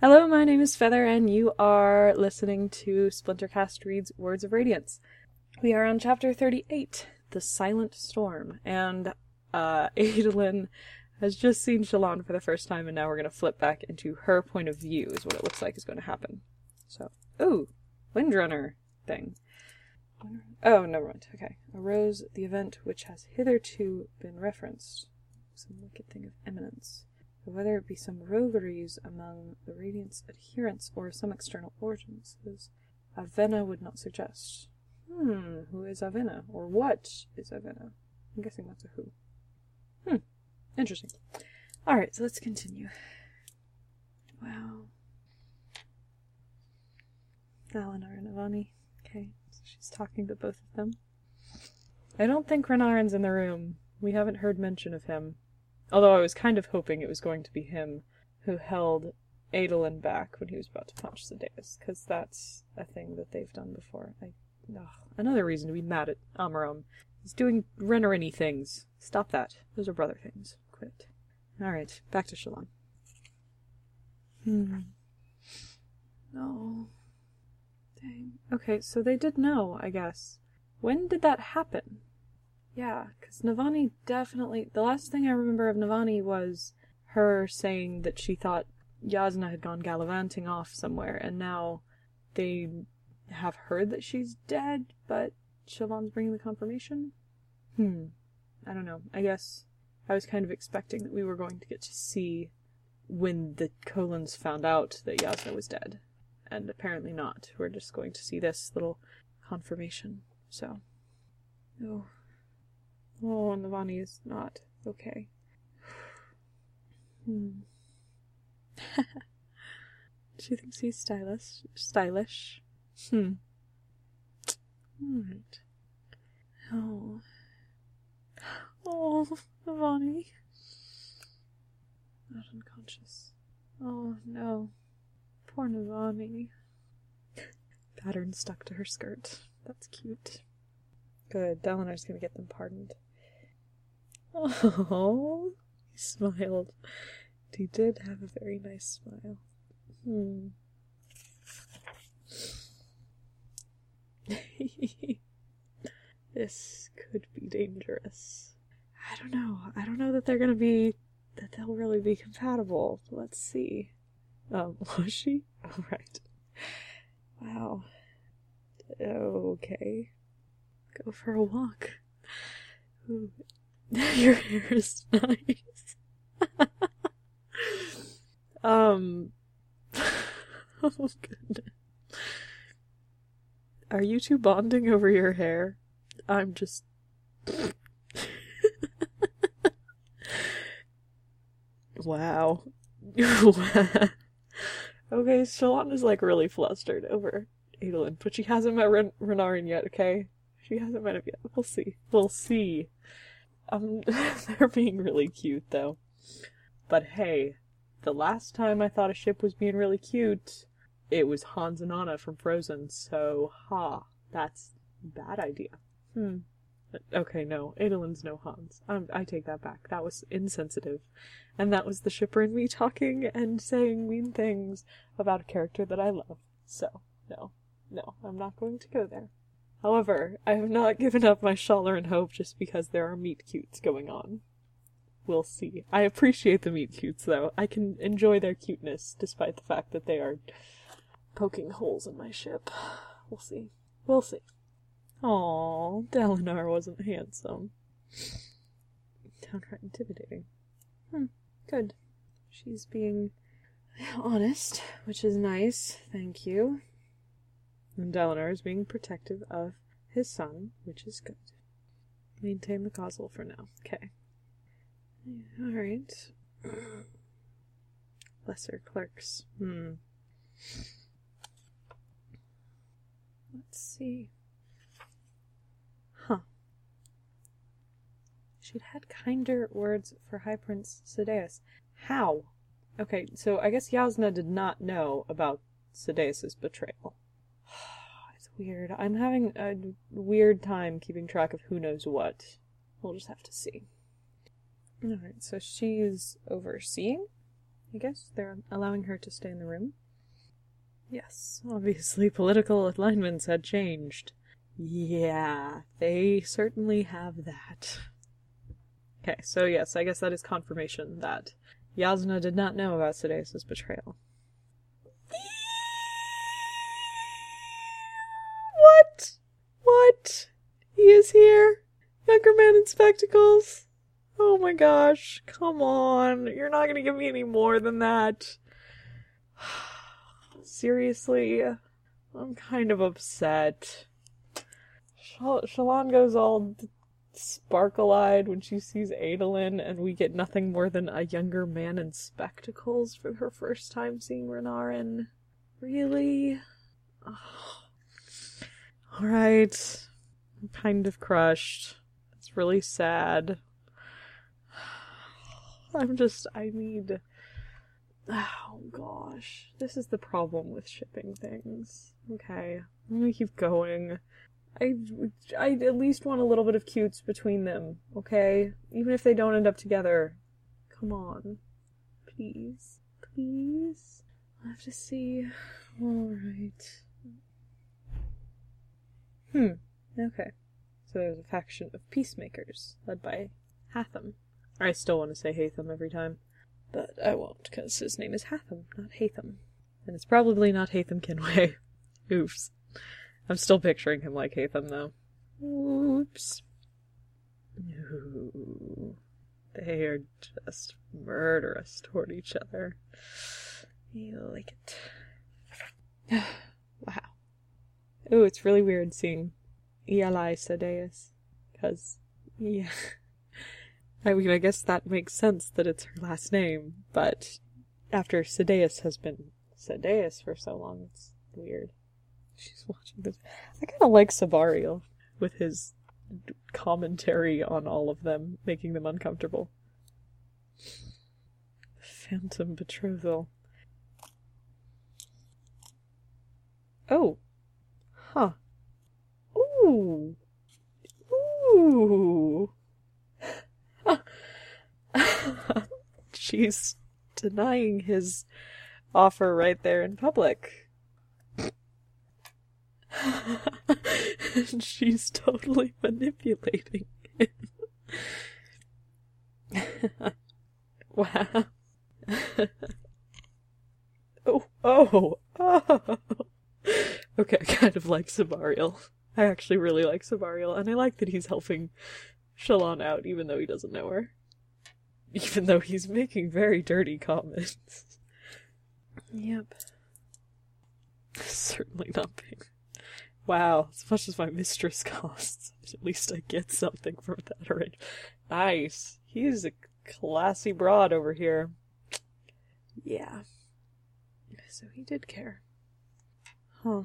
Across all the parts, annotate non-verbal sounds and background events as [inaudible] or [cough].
Hello, my name is Feather, and you are listening to Splintercast Reads Words of Radiance. We are on chapter 38, The Silent Storm, and uh, [laughs] Adolin has just seen Shallan for the first time, and now we're going to flip back into her point of view, is what it looks like is going to happen. So, ooh, Windrunner thing. Oh, never mind. Okay. Arose the event which has hitherto been referenced. Some wicked thing of eminence. Whether it be some rogueries among the Radiant's adherents or some external origins, as Avena would not suggest. Hmm, who is Avena? Or what is Avena? I'm guessing that's a who. Hmm, interesting. Alright, so let's continue. Wow. Dalinar and Navani. Okay, so she's talking to both of them. I don't think Renarin's in the room. We haven't heard mention of him. Although I was kind of hoping it was going to be him who held Adolin back when he was about to punch Sadeas, because that's a thing that they've done before. I, ugh, another reason to be mad at Amaram. He's doing Renarini things. Stop that. Those are brother things. Quit. Alright, back to Shallan. Hmm. No. Dang. Okay, so they did know, I guess. When did that happen? Yeah, because Navani definitely. The last thing I remember of Navani was her saying that she thought Jasnah had gone gallivanting off somewhere, and now they have heard that she's dead, but Shallan's bringing the confirmation? Hmm. I don't know. I guess I was kind of expecting that we were going to get to see when the Kholins found out that Jasnah was dead. And apparently not. We're just going to see this little confirmation. So. Oh. Oh, and Navani is not okay. Hmm. [laughs] she thinks he's stylish. Stylish. Hmm. Alright. Oh. Oh, Navani. Not unconscious. Oh, no. Poor Navani. Pattern stuck to her skirt. That's cute. Good. Dalinar's gonna get them pardoned. Oh, he smiled. He did have a very nice smile. Hmm. [laughs] this could be dangerous. I don't know. I don't know that they're gonna be that they'll really be compatible. Let's see. Um, [laughs] was she? All right. Wow. Okay. Go for a walk. [laughs] Your hair is nice. [laughs] um. [laughs] oh goodness. Are you two bonding over your hair? I'm just. wow. okay, Shallan is like really flustered over Adolin, but she hasn't met Ren- Renarin yet, okay? She hasn't met him yet. We'll see. We'll see. Um, [laughs] they're being really cute, though. But hey, the last time I thought a ship was being really cute, it was Hans and Anna from Frozen, so ha, that's bad idea. Hmm. Okay, no, Adolin's no Hans. Um, I take that back. That was insensitive. And that was the shipper and me talking and saying mean things about a character that I love. So, no, no, I'm not going to go there. However, I have not given up my Shallan hope just because there are meet cutes going on. We'll see. I appreciate the meet cutes, though. I can enjoy their cuteness, despite the fact that they are poking holes in my ship. We'll see. We'll see. Aww, Dalinar wasn't handsome. Downright intimidating. Hmm, good. She's being honest, which is nice. Thank you. And is being protective of his son, which is good. Maintain the causal for now. Okay. Alright. [clears throat] Lesser clerks. Hmm. Let's see. Huh. She'd had kinder words for High Prince Sadeas. How? Okay, so I guess Jasnah did not know about Sadeas' betrayal. Weird. I'm having a weird time keeping track of who knows what. We'll just have to see. Alright, so she's overseeing? I guess they're allowing her to stay in the room. Yes, obviously [laughs] political alignments had changed. Yeah, they certainly have that. Okay, so yes, I guess that is confirmation that Jasnah did not know about Sadeas' betrayal. Spectacles? Oh my gosh, come on. You're not gonna give me any more than that. [sighs] Seriously, I'm kind of upset. Shal- goes all sparkle eyed when she sees Adolin, and we get nothing more than a younger man in spectacles for her first time seeing Renarin. Really? [sighs] Oh. Alright. I'm kind of crushed. It's really sad. [sighs] I'm just, I need. Oh gosh. This is the problem with shipping things. Okay. I'm gonna keep going. I, I at least want a little bit of cutes between them, okay? Even if they don't end up together. Come on. Please. Please. i have to see. [sighs] Alright. Hmm. Okay. So there's a faction of peacemakers, led by Hatham. I still want to say Hatham every time. But I won't, because his name is Hatham, not Hatham. And it's probably not Hatham Kinway. [laughs] Oops. I'm still picturing him like Hatham, though. Oops. They are just murderous toward each other. You like it. [sighs] wow. Oh, it's really weird seeing Ialai Sadeas. Because, yeah. [laughs] I mean, I guess that makes sense that it's her last name, but after Sadeas has been Sadeas for so long, it's weird. She's watching this. I kind of like Sebarial with his commentary on all of them, making them uncomfortable. Phantom betrothal. Oh. Huh. Ooh. Ooh. [laughs] She's denying his offer right there in public. and [laughs] she's totally manipulating him. [laughs] wow. oh, oh, oh. Okay, I kind of like Sebarial. I actually really like Sebarial, and I like that he's helping Shallan out, even though he doesn't know her. [laughs] Even though he's making very dirty comments. [laughs] yep. [laughs] Certainly not paying. Wow, as much as my mistress costs, at least I get something from that arrange. Nice. He's a classy broad over here. Yeah. So he did care. Huh.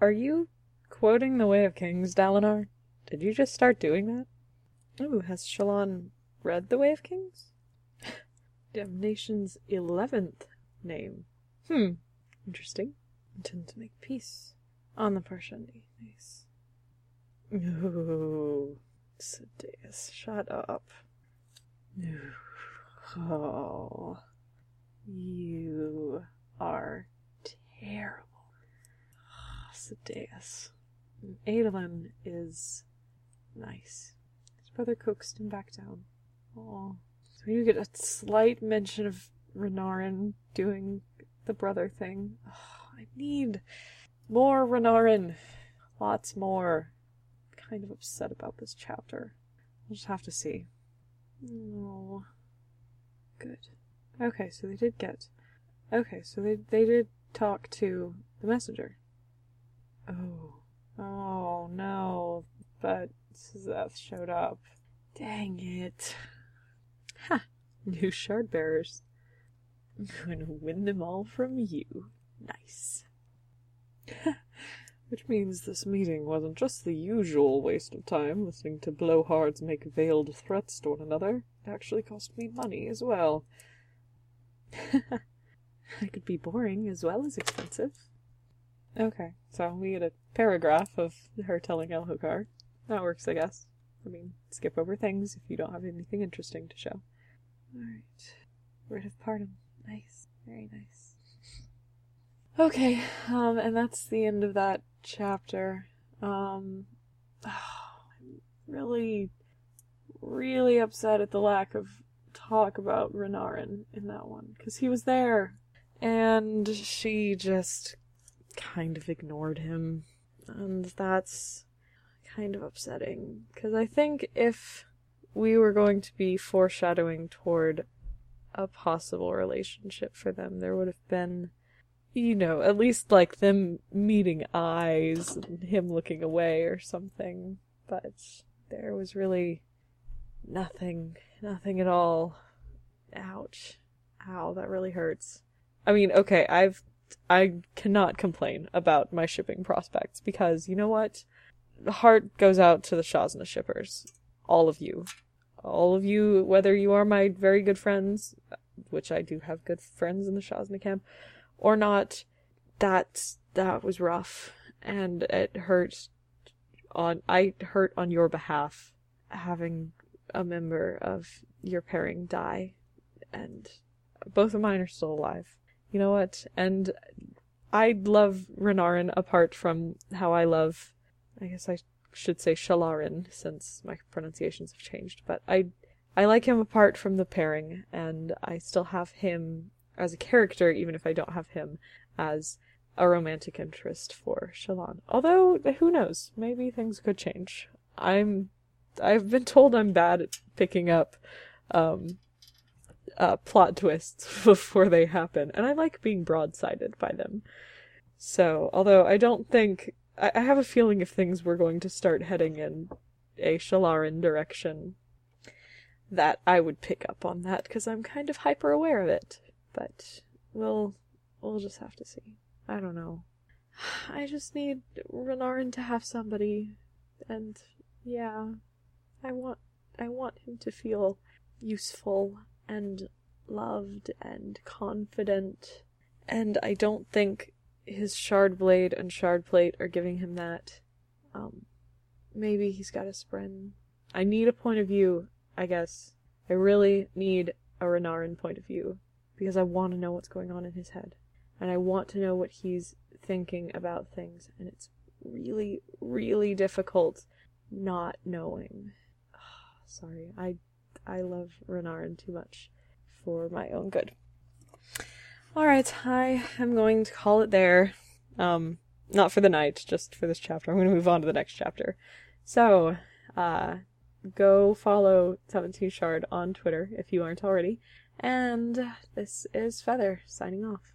Are you quoting The Way of Kings, Dalinar? Did you just start doing that? Ooh, has Shallan read The Way of Kings? [laughs] Damnation's eleventh name. Hmm. Interesting. Intend to make peace on the Parshendi. Nice. Ooh. Sadeas, shut up. Ooh. Oh. You are terrible. Sadeas. Adolin is nice His brother coaxed him back down. Oh. So you get a slight mention of Renarin doing the brother thing. Oh, I need more Renarin. Lots more. I'm kind of upset about this chapter. I'll just have to see. Oh. Good. Okay, so they did get. Okay, so they they did talk to the messenger. Oh. Oh no. But Szeth showed up. Dang it. Ha! New shard bearers. I'm to win them all from you. Nice. [laughs] Which means this meeting wasn't just the usual waste of time listening to blowhards make veiled threats to one another. It actually cost me money as well. [laughs] I could be boring as well as expensive. Okay, so we get a paragraph of her telling Elhokar. That works, I guess. I mean, skip over things if you don't have anything interesting to show. Alright. Writ of pardon. Nice. Very nice. Okay, um, and that's the end of that chapter. Um, [sighs] I'm really, really upset at the lack of talk about Renarin in that one, because he was there, and she just kind of ignored him, and that's kind of upsetting, because I think if we were going to be foreshadowing toward a possible relationship for them, there would have been you know, at least like them meeting eyes and him looking away or something. But there was really nothing, nothing at all. Ouch. Ow, that really hurts. I mean, okay, I've, I cannot complain about my shipping prospects because you know what? Heart goes out to the Shazna shippers. All of you. All of you, whether you are my very good friends, which I do have good friends in the Shazna camp, or not, that that was rough and it hurt on I hurt on your behalf having a member of your pairing die and both of mine are still alive. You know what? And I love Renarin apart from how I love I guess I should say Shalarin since my pronunciations have changed, but I I like him apart from the pairing and I still have him as a character, even if I don't have him as a romantic interest for Shallan. Although, who knows? Maybe things could change. I'm, I've been told I'm bad at picking up, um, uh, plot twists [laughs] before they happen, and I like being broadsided by them. So, although I don't think, I, I have a feeling if things were going to start heading in a Shalarin direction, that I would pick up on that, because I'm kind of hyper aware of it. But we'll we'll just have to see. I don't know. [sighs] I just need Renarin to have somebody and yeah, I want I want him to feel useful and loved and confident. And I don't think his shard blade and shard plate are giving him that. Um, maybe he's got a spren. I need a point of view, I guess. I really need a Renarin point of view because I want to know what's going on in his head. And I want to know what he's thinking about things. And it's really, really difficult not knowing. [sighs] sorry, I, I love Renarin too much for my own good. Alright, I am going to call it there. Um, not for the night, just for this chapter. I'm going to move on to the next chapter. So, uh, go follow 17 Shard on Twitter if you aren't already. And this is Feather signing off.